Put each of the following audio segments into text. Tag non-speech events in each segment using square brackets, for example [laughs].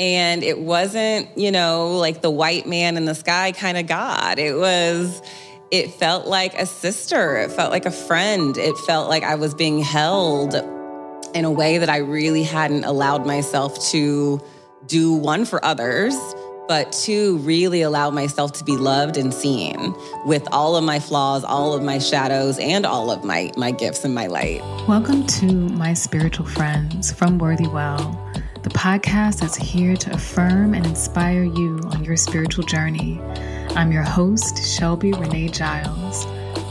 And it wasn't, you know, like the white man in the sky kind of God. It was, it felt like a sister. It felt like a friend. It felt like I was being held in a way that I really hadn't allowed myself to do one for others, but to really allow myself to be loved and seen with all of my flaws, all of my shadows, and all of my, my gifts and my light. Welcome to My Spiritual Friends from Worthy Well the podcast that's here to affirm and inspire you on your spiritual journey. I'm your host, Shelby Renee Giles.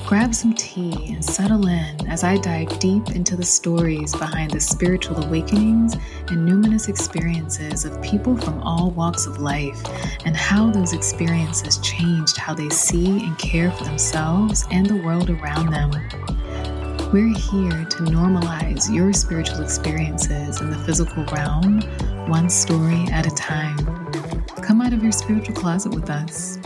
Grab some tea and settle in as I dive deep into the stories behind the spiritual awakenings and numinous experiences of people from all walks of life and how those experiences changed how they see and care for themselves and the world around them. We're here to normalize your spiritual experiences in the physical realm, one story at a time. Come out of your spiritual closet with us.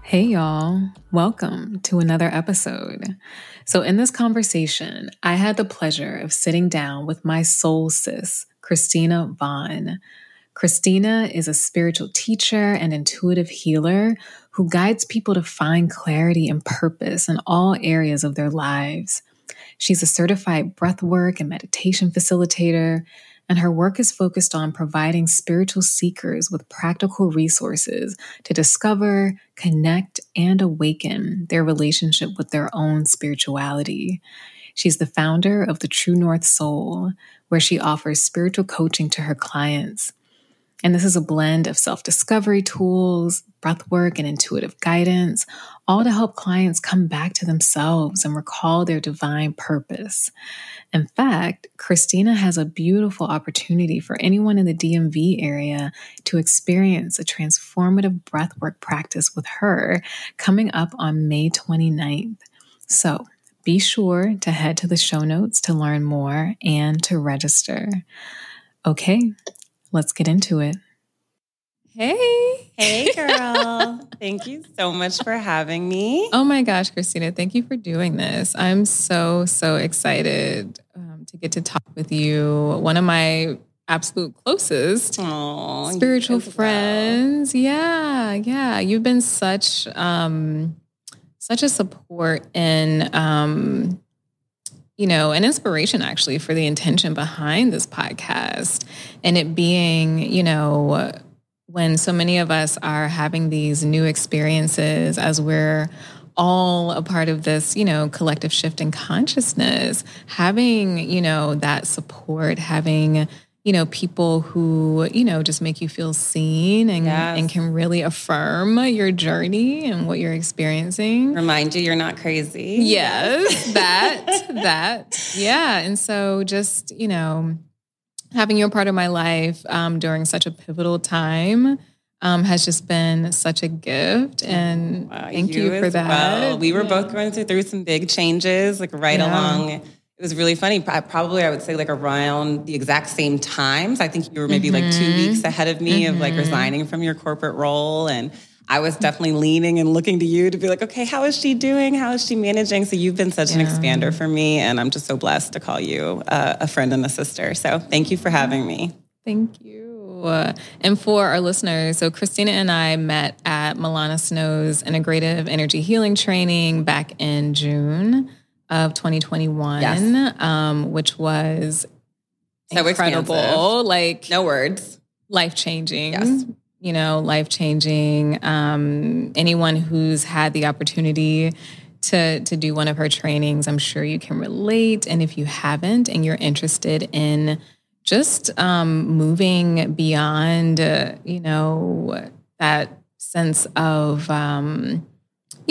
Hey, y'all. Welcome to another episode. So, in this conversation, I had the pleasure of sitting down with my soul sis, Kristina Vaughn. Kristina is a spiritual teacher and intuitive healer who guides people to find clarity and purpose in all areas of their lives. She's a certified breathwork and meditation facilitator, and her work is focused on providing spiritual seekers with practical resources to discover, connect, and awaken their relationship with their own spirituality. She's the founder of the TrueNorth Soul, where she offers spiritual coaching to her clients. And this is a blend of self discovery tools, breathwork, and intuitive guidance, all to help clients come back to themselves and recall their divine purpose. In fact, Kristina has a beautiful opportunity for anyone in the DMV area to experience a transformative breathwork practice with her coming up on May 29th. So, be sure to head to the show notes to learn more and to register. Okay, let's get into it. Hey. Hey, girl. [laughs] thank you so much for having me. Oh my gosh, Kristina, thank you for doing this. I'm so, so excited um, to get to talk with you. One of my absolute closest Aww, spiritual friends. Well. Yeah, yeah. You've been such um such a support in um you know, an inspiration actually for the intention behind this podcast. And it being, you know, when so many of us are having these new experiences as we're all a part of this, you know, collective shift in consciousness, having, you know, that support, having, you know, people who, you know, just make you feel seen and, yes. and can really affirm your journey and what you're experiencing. Remind you you're not crazy. Yes, [laughs] that, that. Yeah. And so just, you know, having you a part of my life um, during such a pivotal time um, has just been such a gift. And wow, thank you, you for that. Well. We were yeah. both going through some big changes, like right yeah. along. It was really funny. Probably, I would say, like around the exact same times. I think you were maybe mm-hmm. like two mm-hmm. weeks ahead of me mm-hmm. of like mm-hmm. resigning from your corporate role and I was definitely leaning and looking to you to be like, okay, how is she doing? How is she managing? So you've been such yeah. an expander for me, and I'm just so blessed to call you uh, a friend and a sister. So thank you for having me. Thank you. And for our listeners, so Kristina and I met at Milana Snow's Integrative Energy Healing Training back in June of 2021, yes. um, which was so incredible. Expansive. Like no words, life changing. Yes you know, life changing. Um, anyone who's had the opportunity to to do one of her trainings, I'm sure you can relate. And if you haven't, and you're interested in just um, moving beyond, uh, you know, that sense of um,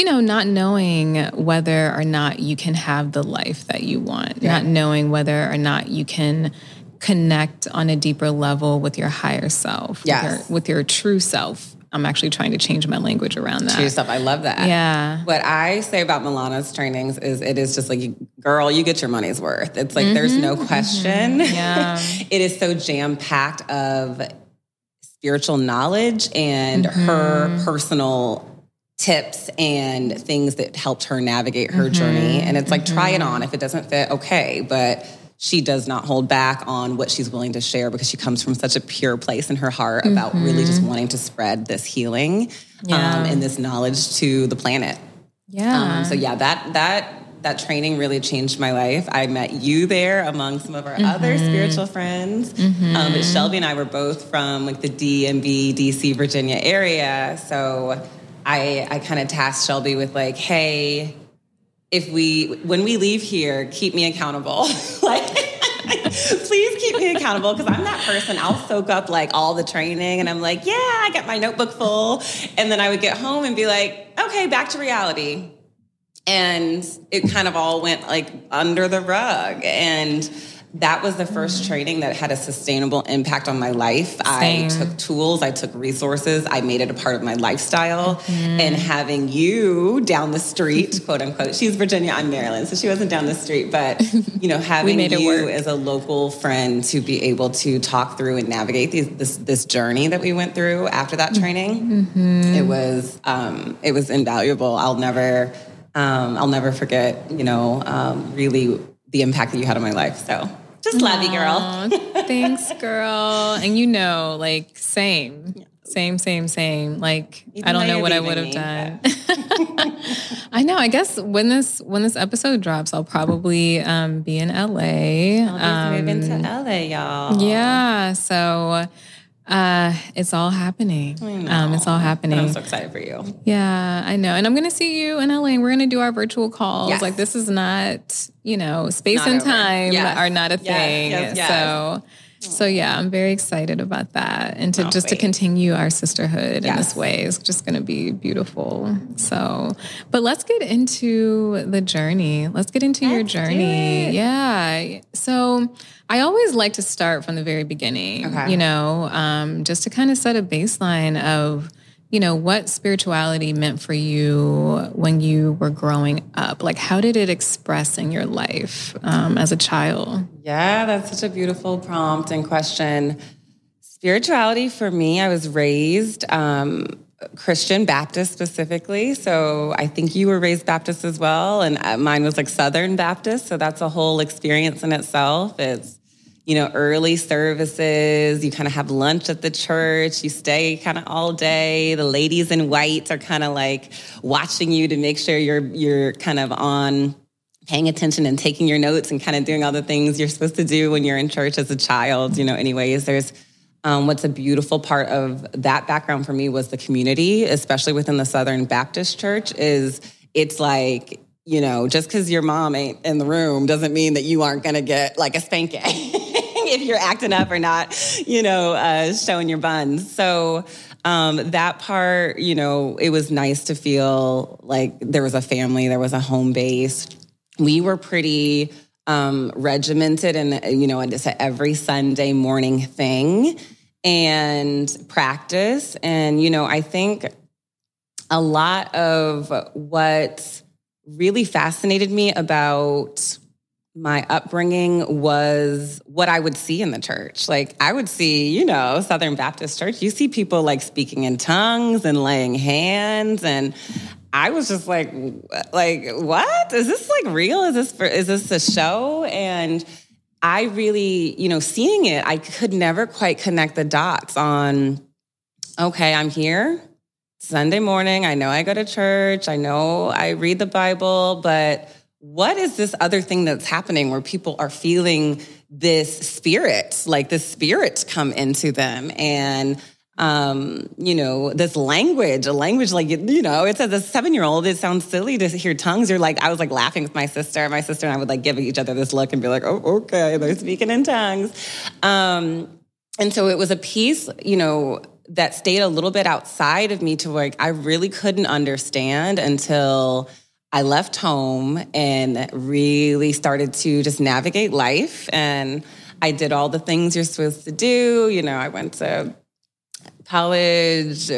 you know, not knowing whether or not you can have the life that you want, yeah. not knowing whether or not you can connect on a deeper level with your higher self, yes. with, your, with your true self. I'm actually trying to change my language around that. True self. I love that. Yeah. What I say about Milana's trainings is it is just like, girl, you get your money's worth. It's like, mm-hmm. there's no mm-hmm. question. Mm-hmm. Yeah. [laughs] it is so jam packed of spiritual knowledge and mm-hmm. her personal tips and things that helped her navigate her journey. Mm-hmm. And it's like, try it mm-hmm. on. If it doesn't fit, okay. But she does not hold back on what she's willing to share because she comes from such a pure place in her heart about mm-hmm. really just wanting to spread this healing yeah. um, and this knowledge to the planet. Yeah. Um, so yeah, that that that training really changed my life. I met you there among some of our mm-hmm. other spiritual friends. Mm-hmm. Um, but Shelby and I were both from like the DMV, DC, Virginia area. So I I kind of tasked Shelby with like, hey, if we when we leave here, keep me accountable. [laughs] like [laughs] please keep me accountable because I'm that person. I'll soak up like all the training and I'm like, yeah, I got my notebook full. And then I would get home and be like, okay, back to reality and it kind of all went like under the rug and that was the first training that had a sustainable impact on my life. Same. I took tools, I took resources, I made it a part of my lifestyle. Mm-hmm. And having you down the street, quote unquote, she's Virginia, I'm Maryland, so she wasn't down the street, but you know, [laughs] having you as a local friend to be able to talk through and navigate these, this this journey that we went through after that training, mm-hmm. it was um, it was invaluable. I'll never um, I'll never forget, you know, um, really the impact that you had on my life. So just love you, girl. thanks, girl. And you know, like, same. Yeah. Same, same, same. Like Even I don't know what I would have done. [laughs] I know. I guess when this when this episode drops, I'll probably um, be in LA. I'll um, move into LA, y'all. Yeah. So uh, it's all happening. Um, it's all happening. I'm so excited for you. Yeah, I know. And I'm going to see you in LA and we're going to do our virtual calls. Yes. Like this is not, you know, space not and time yes. are not a thing. Yes, so so yeah, I'm very excited about that, and to oh, just wait. to continue our sisterhood yes. in this way is just going to be beautiful. So, but let's get into the journey. Let's get into let's your journey. Yeah. So I always like to start from the very beginning. Okay. You know, um, just to kind of set a baseline of you know, what spirituality meant for you when you were growing up. Like, how did it express in your life um, as a child? Yeah, that's such a beautiful prompt and question. Spirituality for me, I was raised um, Christian Baptist specifically. So I think you were raised Baptist as well. And uh, mine was like Southern Baptist. So that's a whole experience in itself. It's you know, early services. You kind of have lunch at the church. You stay kind of all day. The ladies in white are kind of like watching you to make sure you're you're kind of on paying attention and taking your notes and kind of doing all the things you're supposed to do when you're in church as a child. You know, anyways, there's um, what's a beautiful part of that background for me was the community, especially within the Southern Baptist Church. Is it's like you know, just because your mom ain't in the room doesn't mean that you aren't going to get like a spanking. [laughs] if you're acting up or not, you know, uh, showing your buns. So um, that part, you know, it was nice to feel like there was a family, there was a home base. We were pretty um, regimented and, you know, it's an every Sunday morning thing and practice. And, you know, I think a lot of what really fascinated me about my upbringing was what I would see in the church. Like I would see, you know, Southern Baptist Church, you see people like speaking in tongues and laying hands and I was just like like what? Is this like real? Is this for, is this a show? And I really, you know, seeing it, I could never quite connect the dots on okay, I'm here. Sunday morning, I know I go to church, I know I read the Bible, but what is this other thing that's happening where people are feeling this spirit, like this spirit come into them and um, you know, this language, a language like, you know, it's as a seven year old, it sounds silly to hear tongues. You're like, I was like laughing with my sister. My sister and I would like give each other this look and be like, oh, okay, they're speaking in tongues. Um, and so it was a piece, you know, that stayed a little bit outside of me to like, I really couldn't understand until I left home and really started to just navigate life. And I did all the things you're supposed to do. You know, I went to college,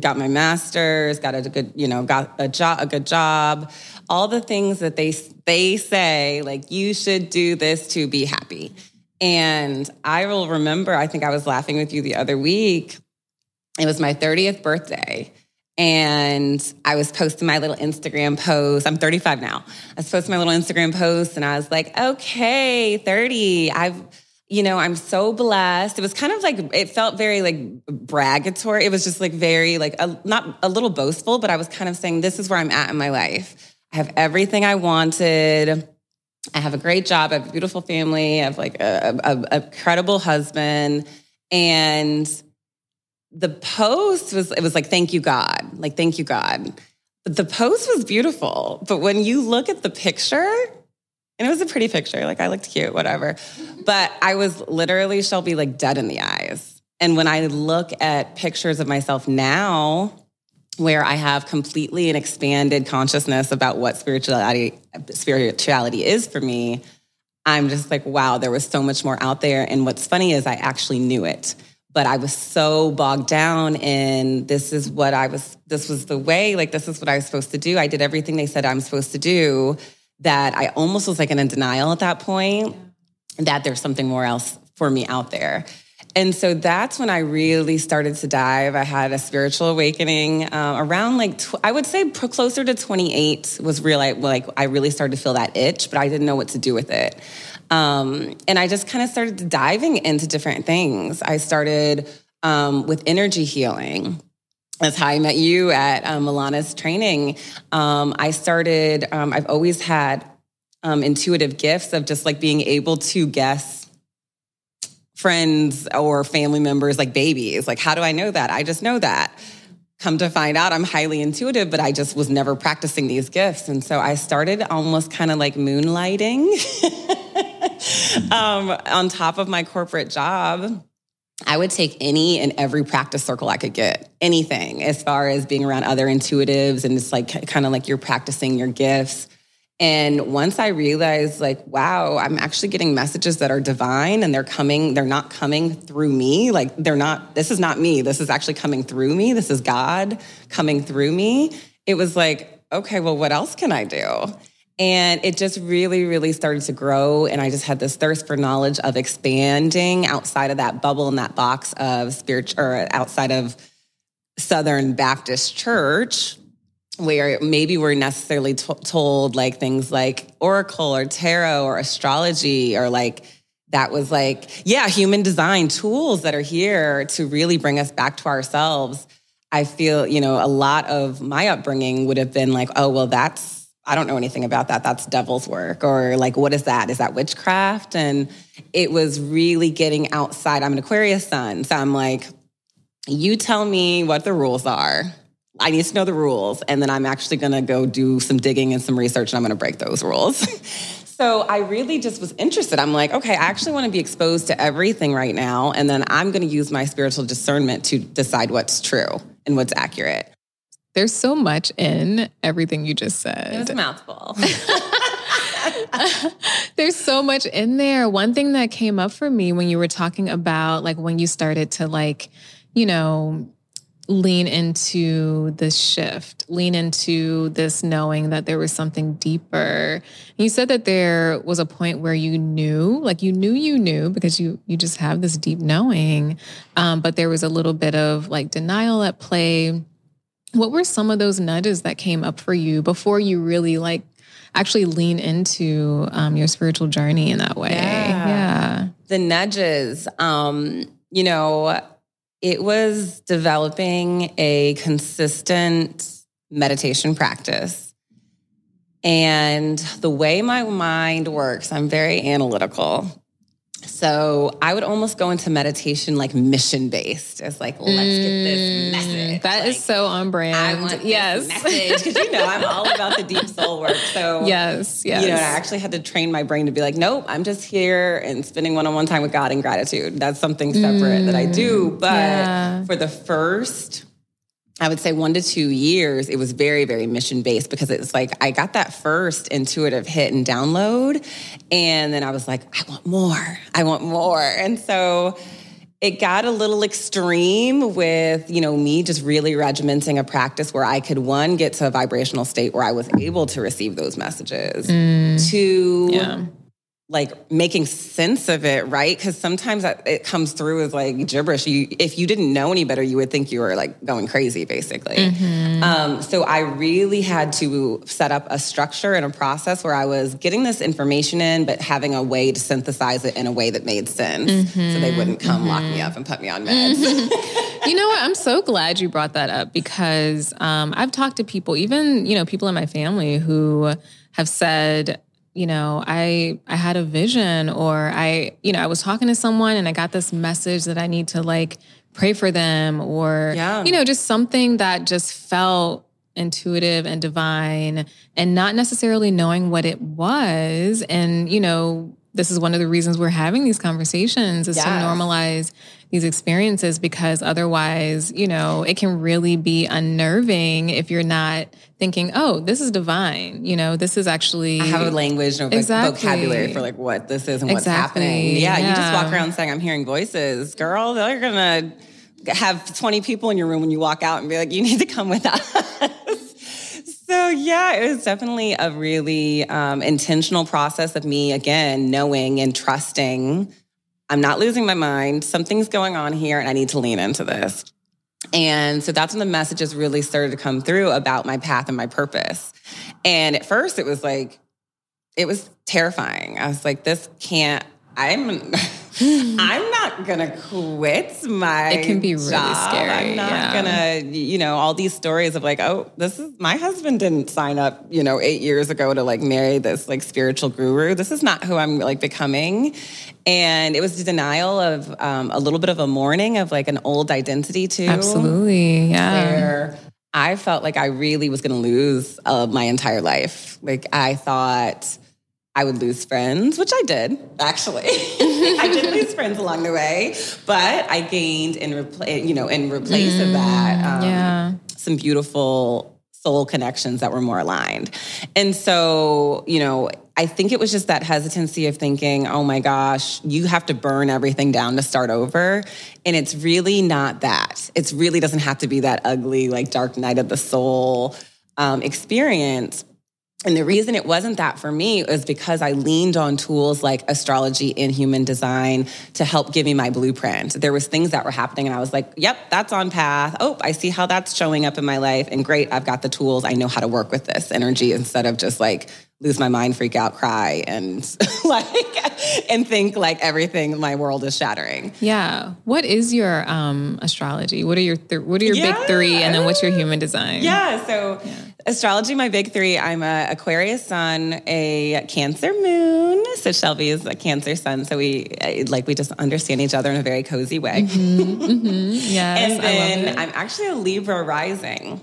got my master's, got a good, you know, got a job, a good job, all the things that they they say like you should do this to be happy. And I will remember, I think I was laughing with you the other week. It was my 30th birthday And I was posting my little Instagram post. I'm 35 now. I was posting my little Instagram post and I was like, okay, 30. I've, you know, I'm so blessed. It was kind of like, it felt very like bragatory. It was just like very, like, a, not a little boastful, but I was kind of saying, this is where I'm at in my life. I have everything I wanted. I have a great job. I have a beautiful family. I have like a, a, a credible husband. And the post was it was like thank you god. Like thank you god. But the post was beautiful. But when you look at the picture and it was a pretty picture like i looked cute whatever. But i was literally shelby like dead in the eyes. And when i look at pictures of myself now where i have completely an expanded consciousness about what spirituality spirituality is for me i'm just like wow there was so much more out there. And what's funny is i actually knew it but I was so bogged down in this is what I was, this was the way, like, this is what I was supposed to do. I did everything they said I'm supposed to do that I almost was like in denial at that point yeah. that there's something more else for me out there. And so that's when I really started to dive. I had a spiritual awakening uh, around like tw- I would say closer to 28 was real. like I really started to feel that itch, but I didn't know what to do with it. Um, and I just kind of started diving into different things. I started um, with energy healing. That's how I met you at um, Milana's training. Um, I started, um, I've always had um, intuitive gifts of just like being able to guess friends or family members like babies. Like, how do I know that? I just know that. Come to find out, I'm highly intuitive, but I just was never practicing these gifts. And so I started almost kind of like moonlighting. [laughs] [laughs] um, on top of my corporate job, I would take any and every practice circle I could get, anything as far as being around other intuitives and it's like kind of like you're practicing your gifts. And once I realized, like, wow, I'm actually getting messages that are divine and they're coming, they're not coming through me. Like, they're not, this is not me. This is actually coming through me. This is God coming through me. It was like, okay, well, what else can I do? And it just really, really started to grow. And I just had this thirst for knowledge of expanding outside of that bubble and that box of spiritual, or outside of Southern Baptist Church, where maybe we're necessarily t- told like things like oracle or tarot or astrology or like, that was like, yeah, human design tools that are here to really bring us back to ourselves. I feel, you know, a lot of my upbringing would have been like, oh, well, that's I don't know anything about that. That's devil's work. Or like, what is that? Is that witchcraft? And it was really getting outside. I'm an Aquarius sun. So I'm like, you tell me what the rules are. I need to know the rules. And then I'm actually going to go do some digging and some research and I'm going to break those rules. [laughs] so I really just was interested. I'm like, okay, I actually want to be exposed to everything right now. And then I'm going to use my spiritual discernment to decide what's true and what's accurate. There's so much in everything you just said. It was a mouthful. [laughs] [laughs] There's so much in there. One thing that came up for me when you were talking about like when you started to like, you know, lean into this shift, lean into this knowing that there was something deeper. You said that there was a point where you knew, like you knew you knew because you you just have this deep knowing, um, but there was a little bit of like denial at play what were some of those nudges that came up for you before you really like actually lean into um, your spiritual journey in that way? Yeah. yeah. The nudges, um, you know, it was developing a consistent meditation practice. And the way my mind works, I'm very analytical. So I would almost go into meditation like mission based. It's like, let's get this mm, message. That like, is so on brand. I want yes. message because you know I'm all about the deep soul work. So yes, [laughs] yes. You know, I actually had to train my brain to be like, nope, I'm just here and spending one on one time with God in gratitude. That's something separate mm, that I do. Mm, but yeah. for the first I would say one to two years, it was very, very mission based because it's like I got that first intuitive hit and download. And then I was like, I want more. I want more. And so it got a little extreme with, you know, me just really regimenting a practice where I could one get to a vibrational state where I was able to receive those messages. Mm, to yeah like making sense of it, right? Because sometimes it comes through as like gibberish. You, if you didn't know any better, you would think you were like going crazy, basically. Mm-hmm. Um, so I really had to set up a structure and a process where I was getting this information in, but having a way to synthesize it in a way that made sense, mm-hmm. so they wouldn't come mm-hmm. lock me up and put me on meds. [laughs] you know what? I'm so glad you brought that up because um, I've talked to people, even you know, people in my family who have said you know i i had a vision or i you know i was talking to someone and i got this message that i need to like pray for them or yeah. you know just something that just felt intuitive and divine and not necessarily knowing what it was and you know this is one of the reasons we're having these conversations is yes. to normalize these experiences because otherwise, you know, it can really be unnerving if you're not thinking, oh, this is divine. You know, this is actually. I have a language and exactly. vocabulary for like what this is and what's exactly. happening. Yeah, yeah, you just walk around saying, I'm hearing voices. Girl, they're going to have 20 people in your room when you walk out and be like, you need to come with us. [laughs] So yeah, it was definitely a really um, intentional process of me again knowing and trusting I'm not losing my mind. Something's going on here and I need to lean into this. And so that's when the messages really started to come through about my path and my purpose. And at first it was like, it was terrifying. I was like, this can't, I'm [laughs] I'm not gonna quit my. It can be really job. scary. I'm not yeah. gonna, you know, all these stories of like, oh, this is my husband didn't sign up, you know, eight years ago to like marry this like spiritual guru. This is not who I'm like becoming, and it was denial of um, a little bit of a mourning of like an old identity too. Absolutely, yeah. Where I felt like I really was gonna lose uh, my entire life. Like I thought I would lose friends, which I did actually. [laughs] I did lose friends along the way, but I gained in replace, you know, in replace mm, of that, um, yeah. some beautiful soul connections that were more aligned. And so, you know, I think it was just that hesitancy of thinking, oh my gosh, you have to burn everything down to start over. And it's really not that. It really doesn't have to be that ugly, like dark night of the soul um, experience. And the reason it wasn't that for me was because I leaned on tools like astrology and human design to help give me my blueprint. There was things that were happening and I was like, yep, that's on path. Oh, I see how that's showing up in my life. And great, I've got the tools. I know how to work with this energy instead of just like lose my mind, freak out, cry, and [laughs] like and think like everything my world is shattering. Yeah. What is your um astrology? What are your th- what are your yeah. big three, and then what's your human design? Yeah. So yeah. Astrology, my big three. I'm a Aquarius sun, a Cancer moon. So Shelby is a Cancer sun. So we like we just understand each other in a very cozy way. Mm-hmm. Mm-hmm. [laughs] Yes. and then I'm actually a Libra rising.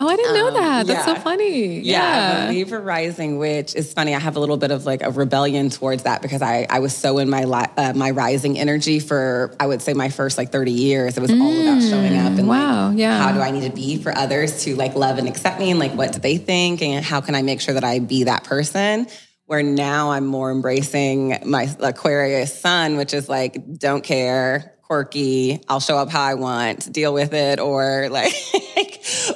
Oh, I didn't know um, that. That's yeah. so funny. Yeah. yeah. Libra rising, which is funny. I have a little bit of like a rebellion towards that because I, I was so in my uh, my rising energy for I would say my first like 30 years. It was mm, all about showing up and wow, like yeah. how do I need to be for others to like love and accept me and like what do they think and how can I make sure that I be that person? Where now I'm more embracing my Aquarius sun, which is like don't care, quirky, I'll show up how I want, deal with it, or [laughs] like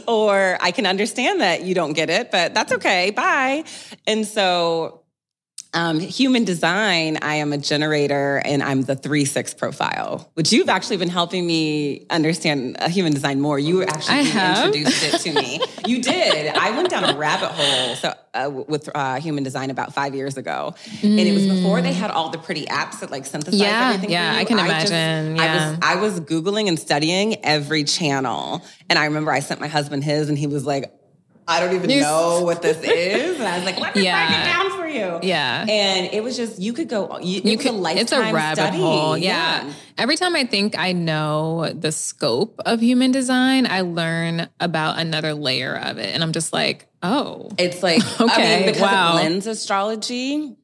or I can understand that you don't get it, but that's okay. Bye. And so um, human design, I am a generator and I'm the 3 6 profile, which you've actually been helping me understand uh, human design more. You actually introduced it to me. [laughs] you did. I went down a rabbit hole so, uh, with uh, human design about five years ago. Mm. And it was before they had all the pretty apps that like synthesize yeah, everything. Yeah, I can imagine. I, just, yeah. I, was, I was Googling and studying every channel. And I remember I sent my husband his and he was like, I don't even know what this is. And I was like, let me yeah. it down for you. Yeah. And it was just, you could go, you, you could, a it's a rabbit study. hole. Yeah. yeah. Every time I think I know the scope of human design, I learn about another layer of it. And I'm just like, oh. It's like, [laughs] okay, I mean, because wow. of lens astrology,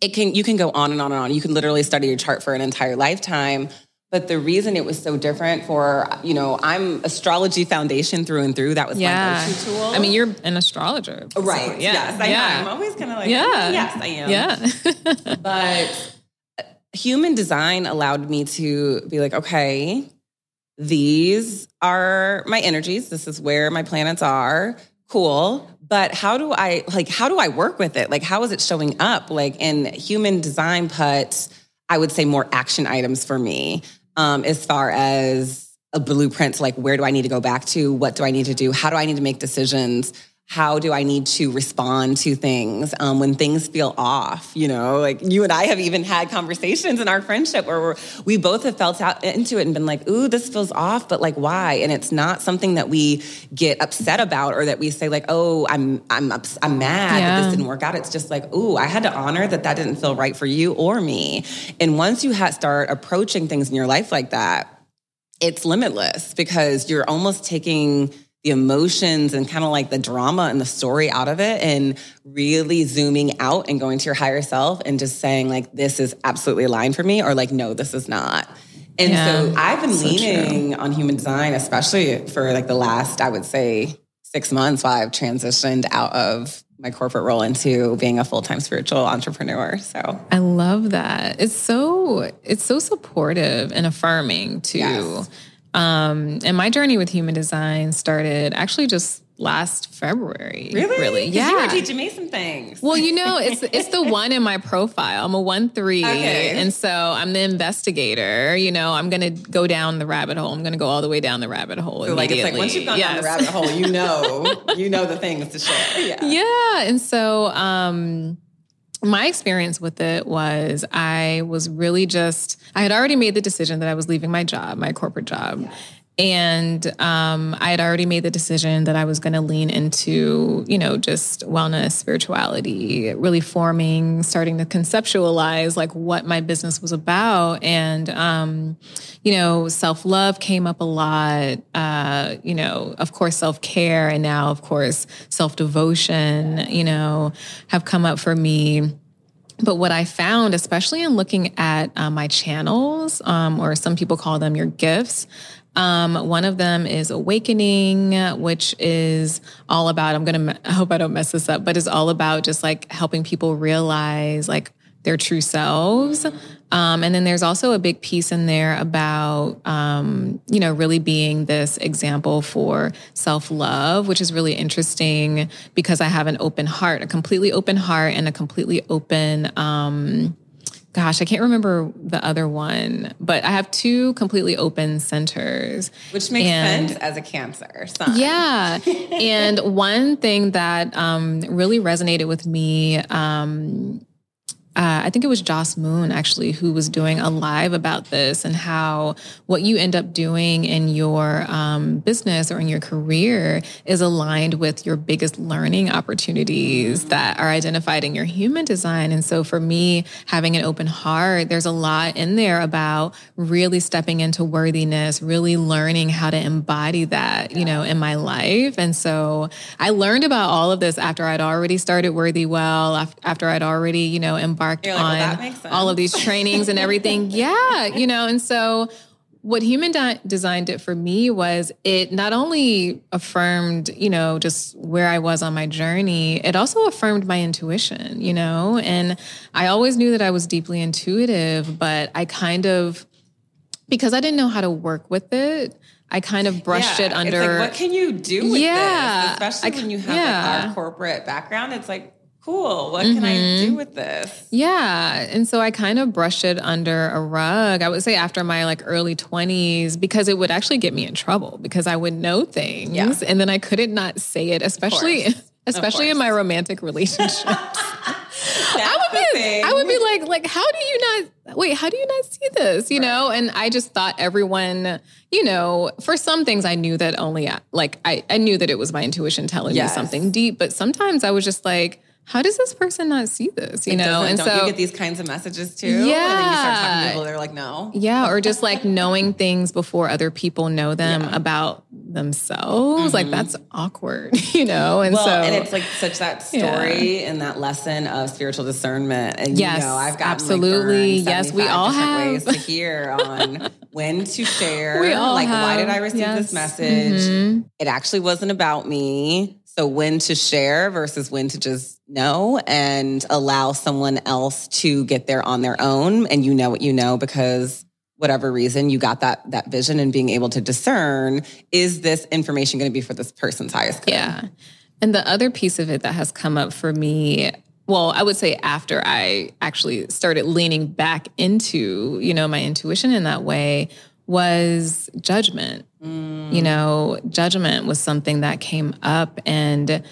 it can, you can go on and on and on. You can literally study your chart for an entire lifetime but the reason it was so different for, you know, I'm astrology foundation through and through. That was yeah. my go-to tool. I mean, you're an astrologer. Oh, so, right. Yeah. Yes, I yeah. am. I'm always kind of like, yeah. yes, I am. Yeah. [laughs] but uh, human design allowed me to be like, okay, these are my energies. This is where my planets are. cool but how do i like how do i work with it like how is it showing up like in human design puts i would say more action items for me um, as far as a blueprint like where do i need to go back to? What do i need to do? How do i need to make decisions how do I need to respond to things um, when things feel off? You know, like you and I have even had conversations in our friendship where we both have felt out into it and been like, "Ooh, this feels off," but like, why? And it's not something that we get upset about or that we say like, "Oh, I'm I'm ups- I'm mad yeah. that this didn't work out." It's just like, "Ooh, I had to honor that that didn't feel right for you or me." And once you ha- start approaching things in your life like that, it's limitless because you're almost taking the emotions and kind of like the drama and the story out of it and really zooming out and going to your higher self and just saying like this is absolutely aligned for me or like no this is not. And yeah, so i've been so leaning true. on human design especially for like the last i would say six months while i've transitioned out of my corporate role into being a full-time spiritual entrepreneur so. I love that. It's so it's so supportive and affirming to yes um, and my journey with human design started actually just last February. Really? Really? Yeah. You were teaching me some things. Well, you know, it's it's the one in my profile. I'm a one three, okay. and so I'm the investigator. You know, I'm gonna go down the rabbit hole. I'm gonna go all the way down the rabbit hole. So like it's like once you've gone yes. down the rabbit hole, you know, [laughs] you know the things to share. Yeah. Yeah, and so. um my experience with it was I was really just, I had already made the decision that I was leaving my job, my corporate job. And um, I had already made the decision that I was going to lean into, you know, just wellness, spirituality, really forming, starting to conceptualize like what my business was about. And, um, you know, self love came up a lot. Uh, you know, of course, self care, and now, of course, self devotion. You know, have come up for me. But what I found, especially in looking at uh, my channels, um, or some people call them your gifts, um, one of them is Awakening, which is all about, I'm going to, I hope I don't mess this up, but is all about just like helping people realize like their true selves. Um, and then there's also a big piece in there about, um, you know, really being this example for self love, which is really interesting because I have an open heart, a completely open heart, and a completely open, um, gosh, I can't remember the other one, but I have two completely open centers. Which makes and, sense as a cancer. Sun. Yeah. [laughs] and one thing that um, really resonated with me um, uh, I think it was Joss Moon actually who was doing a live about this and how what you end up doing in your um, business or in your career is aligned with your biggest learning opportunities that are identified in your human design. And so for me, having an open heart, there's a lot in there about really stepping into worthiness, really learning how to embody that, you know, in my life. And so I learned about all of this after I'd already started Worthy Well, after I'd already, you know, embarked embarked like, on well, all of these trainings and everything. [laughs] yeah, you know, and so what human Di- design did for me was it not only affirmed, you know, just where I was on my journey, it also affirmed my intuition, you know, and I always knew that I was deeply intuitive, but I kind of, because I didn't know how to work with it, I kind of brushed yeah, it under. Like, what can you do with yeah, this? Especially I, when you have yeah. like our corporate background. It's like, cool. What mm-hmm. can I do mm-hmm. with this? Yeah. And so I kind of brushed it under a rug. I would say after my like early 20s because it would actually get me in trouble because I would know things yeah. and then I couldn't not say it, especially [laughs] especially in my romantic relationships. [laughs] I would be I would be like like how do you not wait, how do you not see this, you right. know? And I just thought everyone, you know, for some things I knew that only like I I knew that it was my intuition telling yes. me something deep, but sometimes I was just like how does this person not see this? You know, and don't so you get these kinds of messages too. Yeah, and then you start talking to people, they're like, no. Yeah, or just like knowing things before other people know them yeah. about themselves. Mm-hmm. Like that's awkward, [laughs] you know. And well, so, and it's like such that story yeah. and that lesson of spiritual discernment. And yes, you know, I've got absolutely. Like yes, we all have ways to [laughs] hear on when to share. We all like, have. why did I receive yes. this message? Mm-hmm. It actually wasn't about me. So when to share versus when to just know and allow someone else to get there on their own and you know what you know because whatever reason you got that that vision and being able to discern is this information going to be for this person's highest good? Yeah. And the other piece of it that has come up for me well, I would say after I actually started leaning back into, you know, my intuition in that way was judgment. Mm. You know, judgment was something that came up and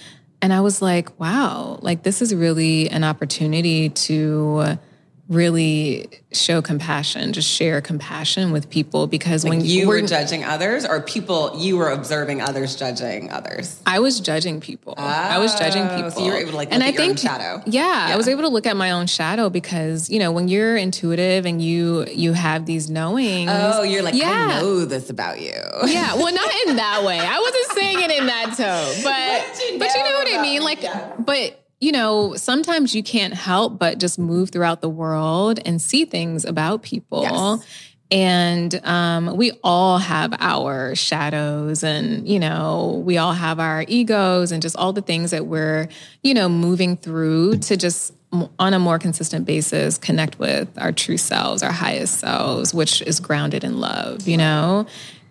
and I was like, wow, like this is really an opportunity to really show compassion, just share compassion with people because like when you were judging others or people you were observing others judging others. I was judging people. Oh, I was judging people. So you were able to like and I think, shadow. Yeah, yeah, I was able to look at my own shadow because, you know, when you're intuitive and you you have these knowings. Oh, you're like, yeah. I know this about you. Yeah. Well, not in that way. I wasn't saying it in that tone. [laughs] But you but you know what I mean? Like yeah. but you know, sometimes you can't help but just move throughout the world and see things about people. Yes. And um, we all have our shadows, and, you know, we all have our egos and just all the things that we're, you know, moving through to just on a more consistent basis connect with our true selves, our highest selves, which is grounded in love, you know?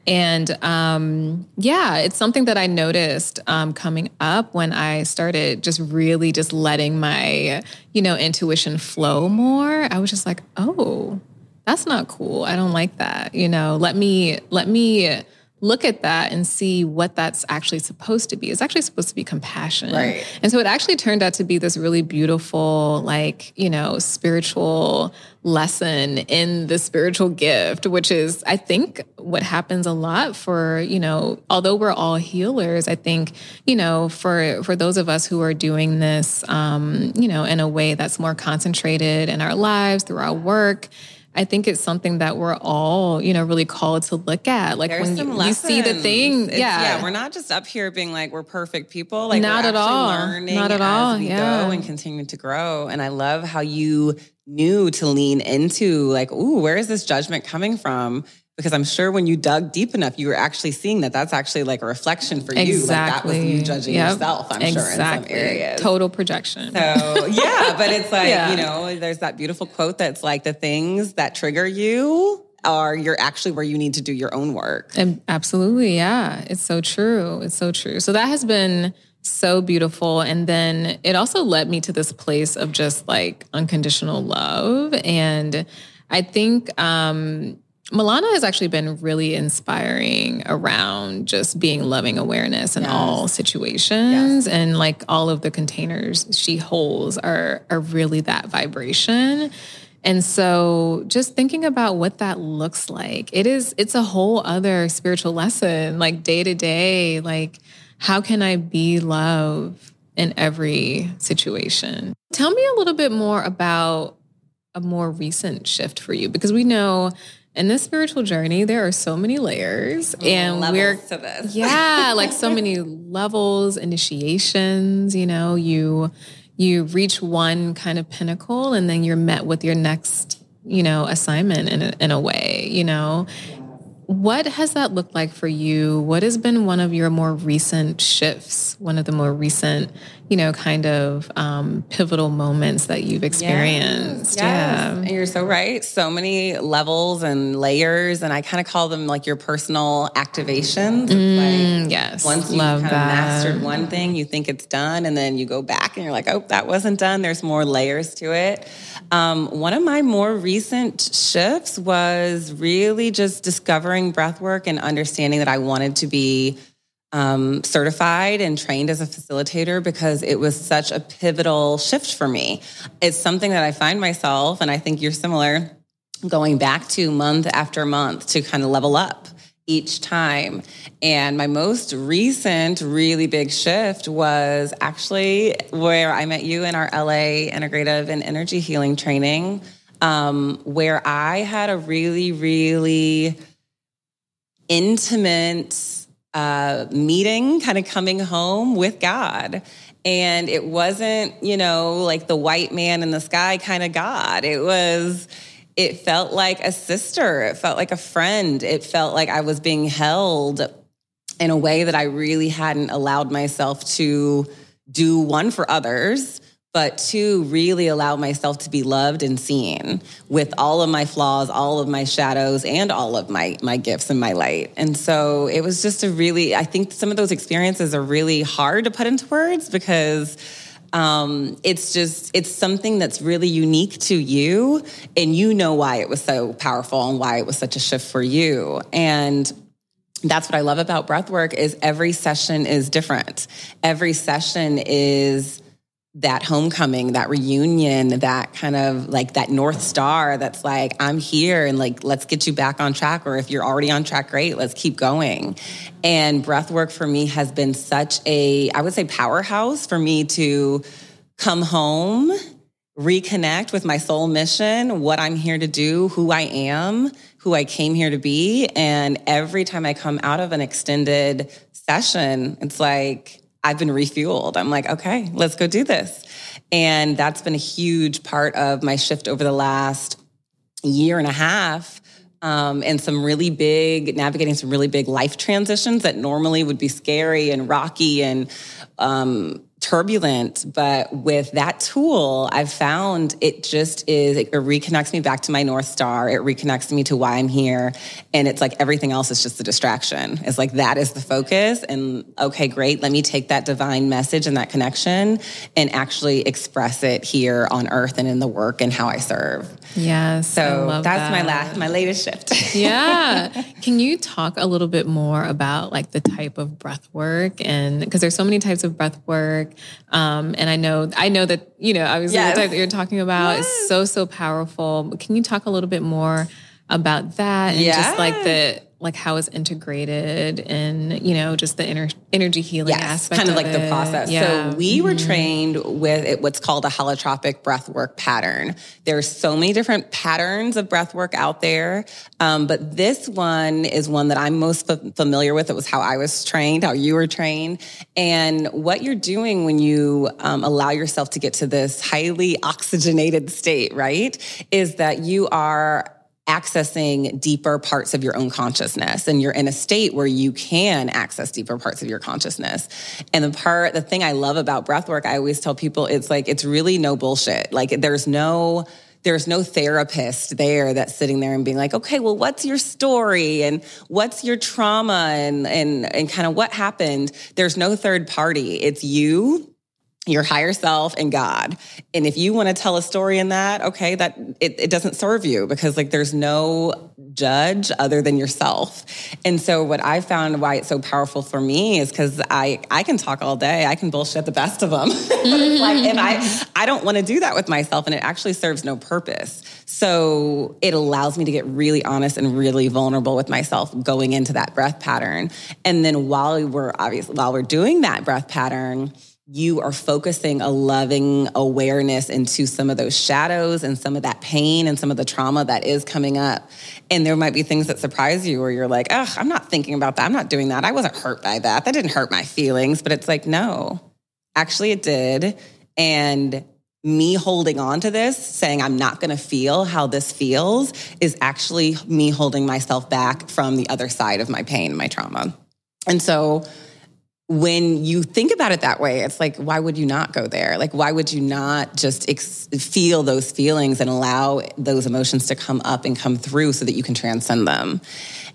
And um, yeah, it's something that I noticed um, coming up when I started just really just letting my, you know, intuition flow more. I was just like, oh, that's not cool. I don't like that. You know, let me, let me look at that and see what that's actually supposed to be. It's actually supposed to be compassion. Right. And so it actually turned out to be this really beautiful, like, you know, spiritual lesson in the spiritual gift, which is, I think, what happens a lot for, you know, although we're all healers, I think, you know, for for those of us who are doing this um, you know, in a way that's more concentrated in our lives through our work I think it's something that we're all, you know, really called to look at. Like There's when you, you, see the thing, it's, yeah, yeah, we're not just up here being like we're perfect people. Like not at all, not at all. we yeah. go and continue to grow. And I love how you knew to lean into like, ooh, where is this judgment coming from? Because I'm sure when you dug deep enough, you were actually seeing that that's actually like a reflection for exactly. you. Like that was you judging yep. yourself, I'm exactly. sure, in some areas. Total projection. So, yeah, but it's like, yeah. you know, there's that beautiful quote that's like the things that trigger you are you're actually where you need to do your own work. And absolutely, yeah. It's so true. It's so true. So that has been so beautiful. And then it also led me to this place of just like unconditional love. And I think um Milana has actually been really inspiring around just being loving awareness in yes. all situations. Yes. And like all of the containers she holds are are really that vibration. And so just thinking about what that looks like, it is it's a whole other spiritual lesson, like day to day, like how can I be love in every situation? Tell me a little bit more about a more recent shift for you because we know in this spiritual journey, there are so many layers, and we're to this. yeah, [laughs] like so many levels, initiations. You know, you you reach one kind of pinnacle, and then you're met with your next, you know, assignment in a, in a way. You know, what has that looked like for you? What has been one of your more recent shifts? One of the more recent, you know, kind of um, pivotal moments that you've experienced? Yes, yes. Yeah. And you're so right. So many levels and layers. And I kind of call them like your personal activations. Mm, like yes. Once you kind of mastered one thing, you think it's done. And then you go back and you're like, oh, that wasn't done. There's more layers to it. Um, one of my more recent shifts was really just discovering breath work and understanding that I wanted to be um, certified and trained as a facilitator because it was such a pivotal shift for me. It's something that I find myself, and I think you're similar, going back to month after month to kind of level up each time. And my most recent really big shift was actually where I met you in our LA integrative and energy healing training, um, where I had a really, really intimate uh, meeting, kind of coming home with God. And it wasn't, you know, like the white man in the sky kind of God. It was, it felt like a sister. It felt like a friend. It felt like I was being held in a way that I really hadn't allowed myself to do one for others, but to really allow myself to be loved and seen with all of my flaws, all of my shadows, and all of my my gifts and my light. And so it was just a really, I think some of those experiences are really hard to put into words because um, it's just it's something that's really unique to you, and you know why it was so powerful and why it was such a shift for you. And that's what I love about breath work is every session is different. Every session is that homecoming, that reunion, that kind of like that North Star that's like, I'm here and like, let's get you back on track. Or if you're already on track, great, let's keep going. And breath work for me has been such a, I would say, powerhouse for me to come home, reconnect with my soul mission, what I'm here to do, who I am, who I came here to be. And every time I come out of an extended session, it's like, I've been refueled. I'm like, okay, let's go do this. And that's been a huge part of my shift over the last year and a half. Um, and some really big, navigating some really big life transitions that normally would be scary and rocky and um, turbulent, but with that tool, I've found it just is, it reconnects me back to my North Star. It reconnects me to why I'm here. And it's like everything else is just a distraction. It's like that is the focus. And okay, great. Let me take that divine message and that connection and actually express it here on earth and in the work and how I serve. Yes. So that's that. my last, my latest shift. [laughs] yeah. Can you talk a little bit more about like the type of breath work and because there's so many types of breath work um, and I know, I know that, you know, obviously yes. the type that you're talking about yes. is so, so powerful. Can you talk a little bit more about that and yeah. just like the, like how it's integrated and you know just the inner energy healing yes, aspect kind of, of like it. the process yeah. so we mm-hmm. were trained with what's called a holotropic breath work pattern there's so many different patterns of breath work out there um, but this one is one that i'm most f- familiar with it was how i was trained how you were trained and what you're doing when you um, allow yourself to get to this highly oxygenated state right is that you are accessing deeper parts of your own consciousness. And you're in a state where you can access deeper parts of your consciousness. And the part the thing i love about breath work i always tell people it's like it's really no bullshit. Like there's no there's no therapist there that's sitting there and being like, okay, well, what's your story? And what's your trauma? And and and kind of what happened? There's no third party. It's you your higher self and God. And if you want to tell a story in that, okay, that it, it, doesn't serve you because like there's no judge other than yourself. And so what I found why it's so powerful for me is because I I can talk all day. I can bullshit the best of them. [laughs] like and I I don't want to do that with myself and it actually serves no purpose. So it allows me to get really honest and really vulnerable with myself going into that breath pattern. And then while we're obviously while we're doing that breath pattern, you are focusing a loving awareness into some of those shadows and some of that pain and some of the trauma that is coming up. And there might be things that surprise you where you're like, oh, I'm not thinking about that. I'm not doing that. I wasn't hurt by that. That didn't hurt my feelings. But it's like, no, actually it did. And me holding on to this, saying I'm not going to feel how this feels, is actually me holding myself back from the other side of my pain, my trauma. And so when you think about it that way, it's like, why would you not go there? Like, why would you not just ex- feel those feelings and allow those emotions to come up and come through so that you can transcend them?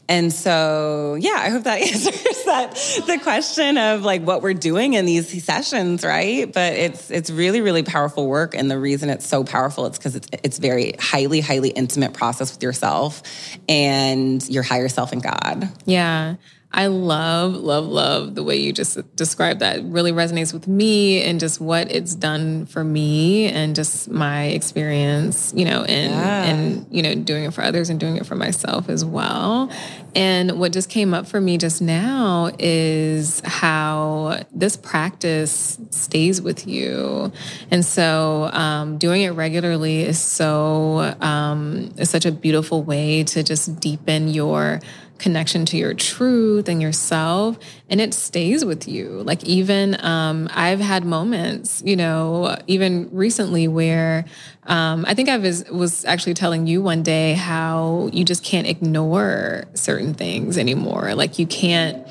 And so, yeah, I hope that [laughs] answers that the question of like what we're doing in these sessions, right? But it's it's really really powerful work, and the reason it's so powerful it's because it's it's very highly highly intimate process with yourself and your higher self and God. Yeah. I love, love, love the way you just described that. It really resonates with me and just what it's done for me and just my experience, you know, and yeah. and you know, doing it for others and doing it for myself as well. And what just came up for me just now is how this practice stays with you. And so um, doing it regularly is so um, is such a beautiful way to just deepen your connection to your truth and yourself and it stays with you like even um, i've had moments you know even recently where um, i think i was, was actually telling you one day how you just can't ignore certain things anymore like you can't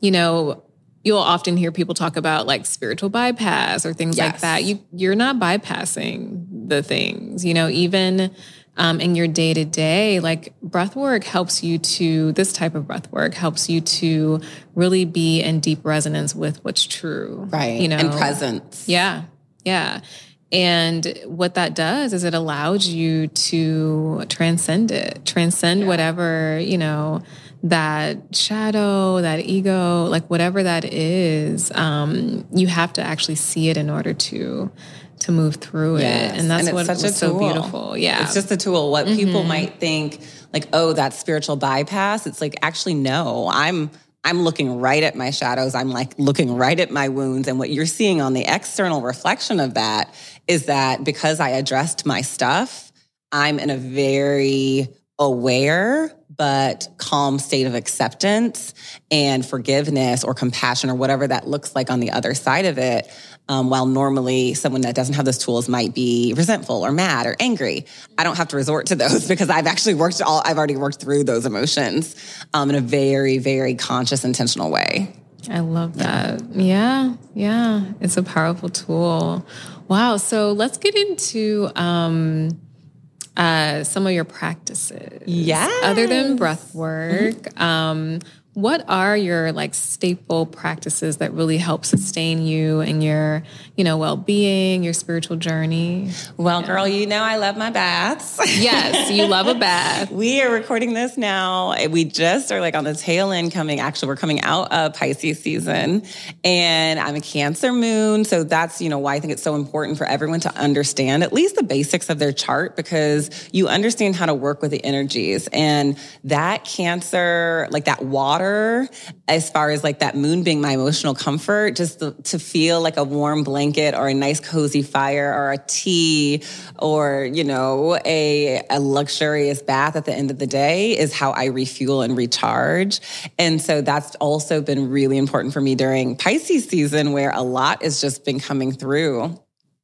you know you'll often hear people talk about like spiritual bypass or things yes. like that. You you're not bypassing the things, you know, even um, in your day to day, like breath work helps you to, this type of breath work helps you to really be in deep resonance with what's true. Right. You know, and presence. Yeah. Yeah. And what that does is it allows you to transcend it, transcend yeah. whatever, you know, that shadow, that ego, like whatever that is, um, you have to actually see it in order to to move through yes. it. And that's and what such was so beautiful. Yeah. It's just a tool. What mm-hmm. people might think like, oh, that's spiritual bypass. It's like, actually, no, I'm I'm looking right at my shadows. I'm like looking right at my wounds. And what you're seeing on the external reflection of that is that because I addressed my stuff, I'm in a very aware but calm state of acceptance and forgiveness or compassion or whatever that looks like on the other side of it. Um, while normally someone that doesn't have those tools might be resentful or mad or angry, I don't have to resort to those [laughs] because I've actually worked all, I've already worked through those emotions um, in a very, very conscious, intentional way. I love that. Yeah, yeah. It's a powerful tool. Wow. So let's get into um, uh, some of your practices. Yeah. Other than breath work, mm-hmm. um, what are your like staple practices that really help sustain you and your you know well-being your spiritual journey? Well yeah. girl you know i love my baths. [laughs] Yes you love a bath. We are recording this now. We just are like on the tail end coming actually we're coming out of pisces season and i'm a cancer moon so that's you know why i think it's so important for everyone to understand at least the basics of their chart because you understand how to work with the energies and that cancer like that water water as far as like that moon being my emotional comfort, just to, to feel like a warm blanket or a nice cozy fire or a tea or, you know, a, a luxurious bath at the end of the day is how I refuel and recharge. And so that's also been really important for me during Pisces season where a lot has just been coming through.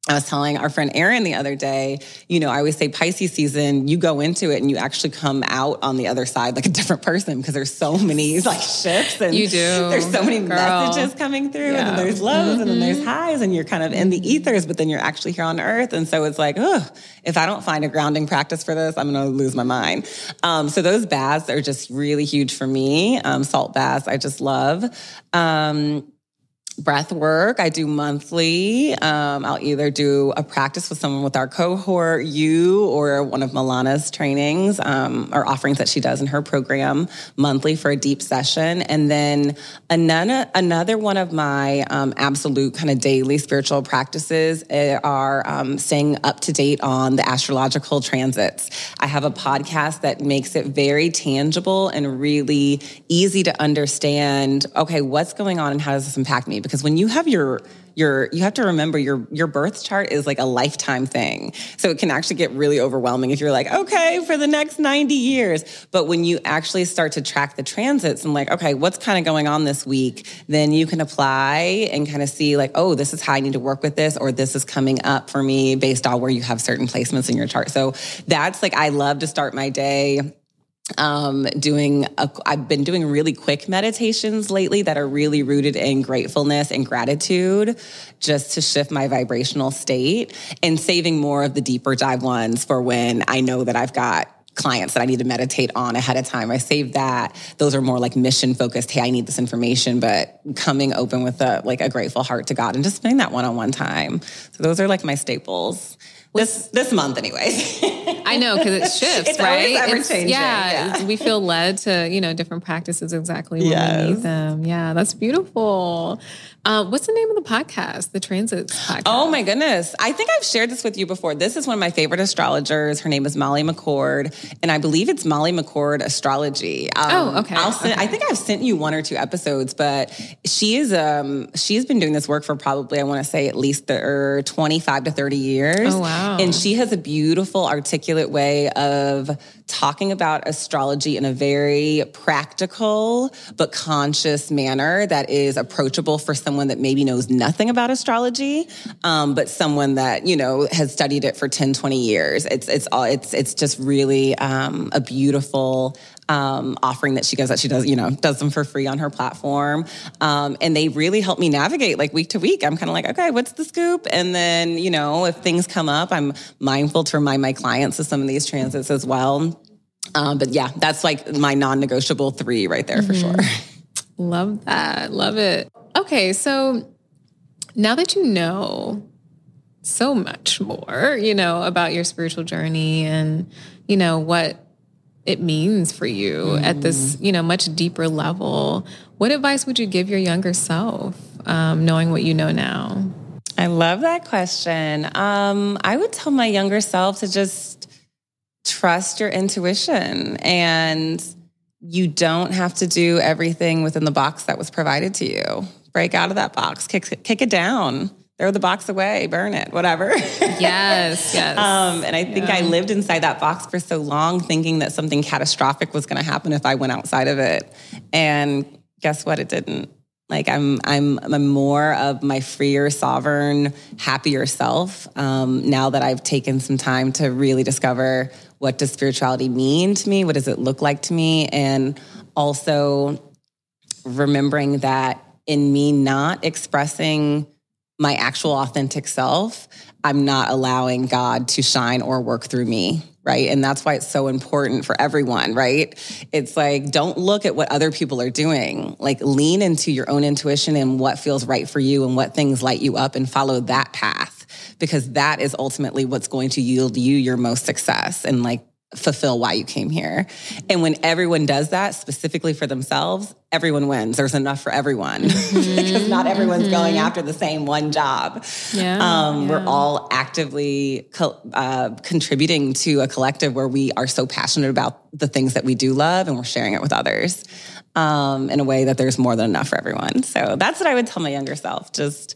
I was telling our friend Erin the other day, you know, I always say Pisces season, you go into it and you actually come out on the other side like a [laughs] different person because there's so many like shifts and you do. There's so many Girl. messages coming through yeah. and then there's lows mm-hmm. and then there's mm-hmm. highs and you're kind of in the ethers, but then you're actually here on earth. And so it's like, oh, if I don't find a grounding practice for this, I'm going to lose my mind. Um, so those baths are just really huge for me. Um, salt baths, I just love. Um, breath work I do monthly. Um, I'll either do a practice with someone with our cohort, you, or one of Milana's trainings um, or offerings that she does in her program monthly for a deep session. And then another, one of my um, absolute kind of daily spiritual practices eh, are um, staying up to date on the astrological transits. I have a podcast that makes it very tangible and really easy to understand, okay, what's going on and how does this impact me? Because when you have your your you have to remember your your birth chart is like a lifetime thing. So it can actually get really overwhelming if you're like, okay, for the next 90 years. But when you actually start to track the transits and like, okay, what's kind of going on this week, then you can apply and kind of see like, oh, this is how I need to work with this, or this is coming up for me based on where you have certain placements in your chart. So that's like I love to start my day um, doing a, I've been doing really quick meditations lately that are really rooted in gratefulness and gratitude just to shift my vibrational state and saving more of the deeper dive ones for when I know that I've got clients that I need to meditate on ahead of time. I save that. Those are more like mission focused. Hey, I need this information, but coming open with a like a grateful heart to God and just spending that one on one time. So those are like my staples this this month anyway. [laughs] I know because it shifts, it's right? Ever changing. Yeah, yeah. we feel led to you know different practices exactly when yes. we need them. Yeah, that's beautiful. Uh, what's the name of the podcast? The Transits podcast. Oh my goodness. I think I've shared this with you before. This is one of my favorite astrologers. Her name is Molly McCord, and I believe it's Molly McCord Astrology. Um, oh, okay. I'll send, okay. I think I've sent you one or two episodes, but she is um she's been doing this work for probably I want to say at least the, er, 25 to 30 years. Oh wow. And she has a beautiful articulate way of talking about astrology in a very practical but conscious manner that is approachable for someone that maybe knows nothing about astrology, um, but someone that, you know, has studied it for 10, 20 years. It's, it's all, it's, it's just really um, a beautiful um, offering that she goes that she does, you know, does them for free on her platform. Um, and they really help me navigate like week to week. I'm kind of like, okay, what's the scoop? And then, you know, if things come up, I'm mindful to remind my clients of some of these transits as well. Um, but yeah, that's like my non negotiable three right there mm-hmm. for sure. [laughs] Love that. Love it. Okay. So now that you know so much more, you know, about your spiritual journey and, you know, what it means for you mm. at this, you know, much deeper level. What advice would you give your younger self, um, knowing what you know now? I love that question. Um, I would tell my younger self to just trust your intuition and you don't have to do everything within the box that was provided to you. Break out of that box, kick, kick it down throw the box away, burn it, whatever. [laughs] yes, yes. Um, and I think yeah. I lived inside that box for so long, thinking that something catastrophic was going to happen if I went outside of it. And guess what? It didn't. Like I'm, I'm, I'm more of my freer, sovereign, happier self um, now that I've taken some time to really discover what does spirituality mean to me, what does it look like to me, and also remembering that in me not expressing my actual authentic self, I'm not allowing God to shine or work through me. Right. And that's why it's so important for everyone. Right. It's like, don't look at what other people are doing. Like, lean into your own intuition and what feels right for you and what things light you up and follow that path because that is ultimately what's going to yield you your most success and like fulfill why you came here. And when everyone does that specifically for themselves, everyone wins. There's enough for everyone mm-hmm. [laughs] because not everyone's mm-hmm. going after the same one job. Yeah, um, yeah. We're all actively co- uh, contributing to a collective where we are so passionate about the things that we do love and we're sharing it with others um, in a way that there's more than enough for everyone. So that's what I would tell my younger self. Just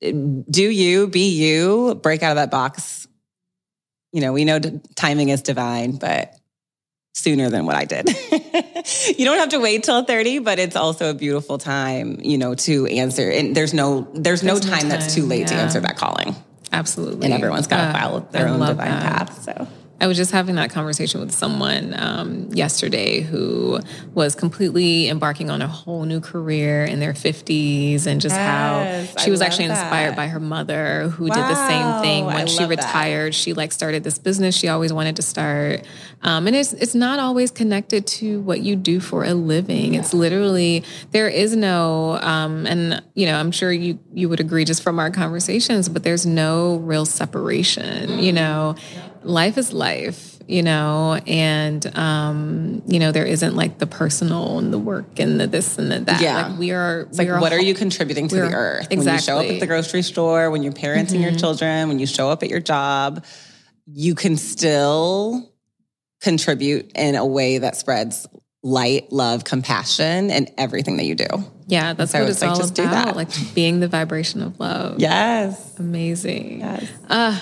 do you, be you, break out of that box you know, we know timing is divine, but sooner than what I did. [laughs] you don't have to wait till 30, but it's also a beautiful time, you know, to answer. And there's no there's, there's no, time no, time that's too late yeah. to answer that calling. Absolutely. And everyone's got to uh, follow their I own divine that. path. So I was just having that conversation with someone um, yesterday who was completely embarking on a whole new career in their 50s and just yes, how she was actually that. inspired by her mother who wow, did the same thing when she retired. That. She like started this business she always wanted to start. Um, and it's it's not always connected to what you do for a living. Yeah. It's literally there is no um, and you know, I'm sure you you would agree just from our conversations, but there's no real separation, you know. Yeah life is life, you know, and um, you know, there isn't like the personal and the work and the this and the that. Yeah. Like we are it's we like are what are you contributing to the earth? Exactly. When you show up at the grocery store, when you're parenting mm-hmm. your children, when you show up at your job, you can still contribute in a way that spreads light, love, compassion, and everything that you do. Yeah, that's so what it's, it's all like, about. Do that. Like being the vibration of love. Yes. Amazing. Yes. Uh,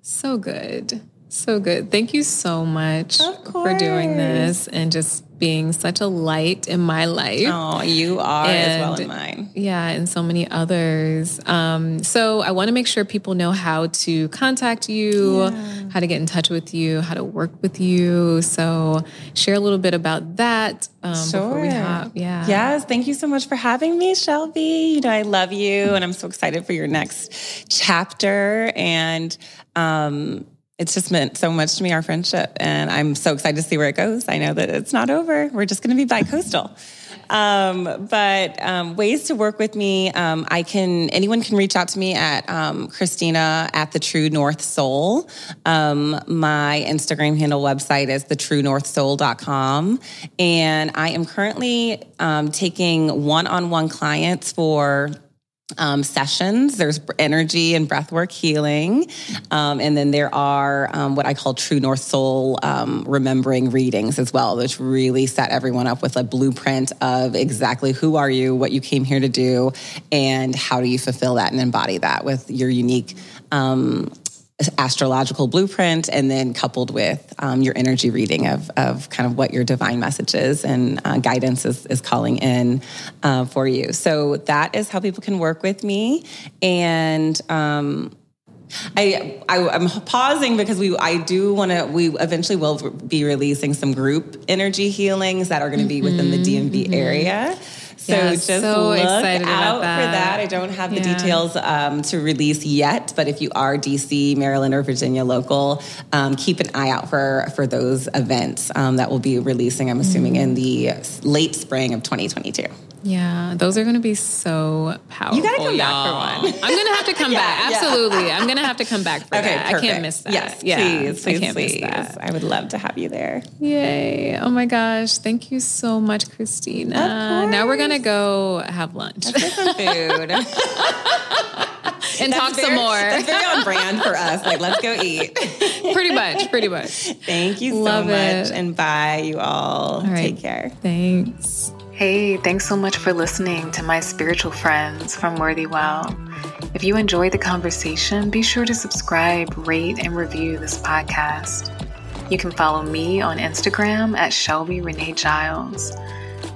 so good. So good. Thank you so much for doing this and just being such a light in my life. Oh, you are and, as well in mine. Yeah, and so many others. Um, so I want to make sure people know how to contact you, yeah. how to get in touch with you, how to work with you. So share a little bit about that um, sure. before we hop. Yeah. Yes. Thank you so much for having me, Shelby. You know, I love you, and I'm so excited for your next chapter. And um, it's just meant so much to me, our friendship. And I'm so excited to see where it goes. I know that it's not over. We're just going to be bi-coastal. [laughs] Um, but um, ways to work with me, um, I can, anyone can reach out to me at um, Kristina at the TrueNorth Soul. Um, my Instagram handle website is thetruenorthsoul.com. And I am currently um, taking one-on-one clients for um, sessions. There's energy and breathwork healing. Um, and then there are um, what I call TrueNorth Soul um, remembering readings as well, which really set everyone up with a blueprint of exactly who are you, what you came here to do, and how do you fulfill that and embody that with your unique um, astrological blueprint and then coupled with um, your energy reading of, of kind of what your divine messages and uh, guidance is, is calling in uh, for you so that is how people can work with me and um, I, I am pausing because we I do want to we eventually will be releasing some group energy healings that are going to be within the DMV mm-hmm. area. So yeah, just so look out that. for that. I don't have the yeah. details um, to release yet, but if you are DC, Maryland, or Virginia local, um, keep an eye out for for those events um, that will be releasing. I'm assuming mm. in the late spring of 2022. Yeah, those are going to be so powerful. You got to come y'all. back for one. I'm going to have to come [laughs] yeah, back. Absolutely. Yeah. I'm going to have to come back for okay, that. Perfect. I can't miss that. Yes, yeah, please, please, I can't please. miss that. I would love to have you there. Yay. Oh my gosh. Thank you so much, Kristina. Now we're going to go have lunch. Let's get [laughs] some food. and talk very, some more. That's very on brand for us. Like, let's go eat. [laughs] pretty much, pretty much. Thank you Love so much. It. And bye, you all. all right. Take care. Thanks. Hey, thanks so much for listening to my spiritual friends from Worthy Well. If you enjoyed the conversation, be sure to subscribe, rate, and review this podcast. You can follow me on Instagram at Shelby Renee Giles.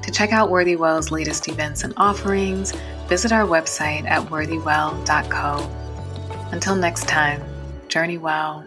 To check out Worthy Well's latest events and offerings, visit our website at worthywell.co. Until next time, journey well.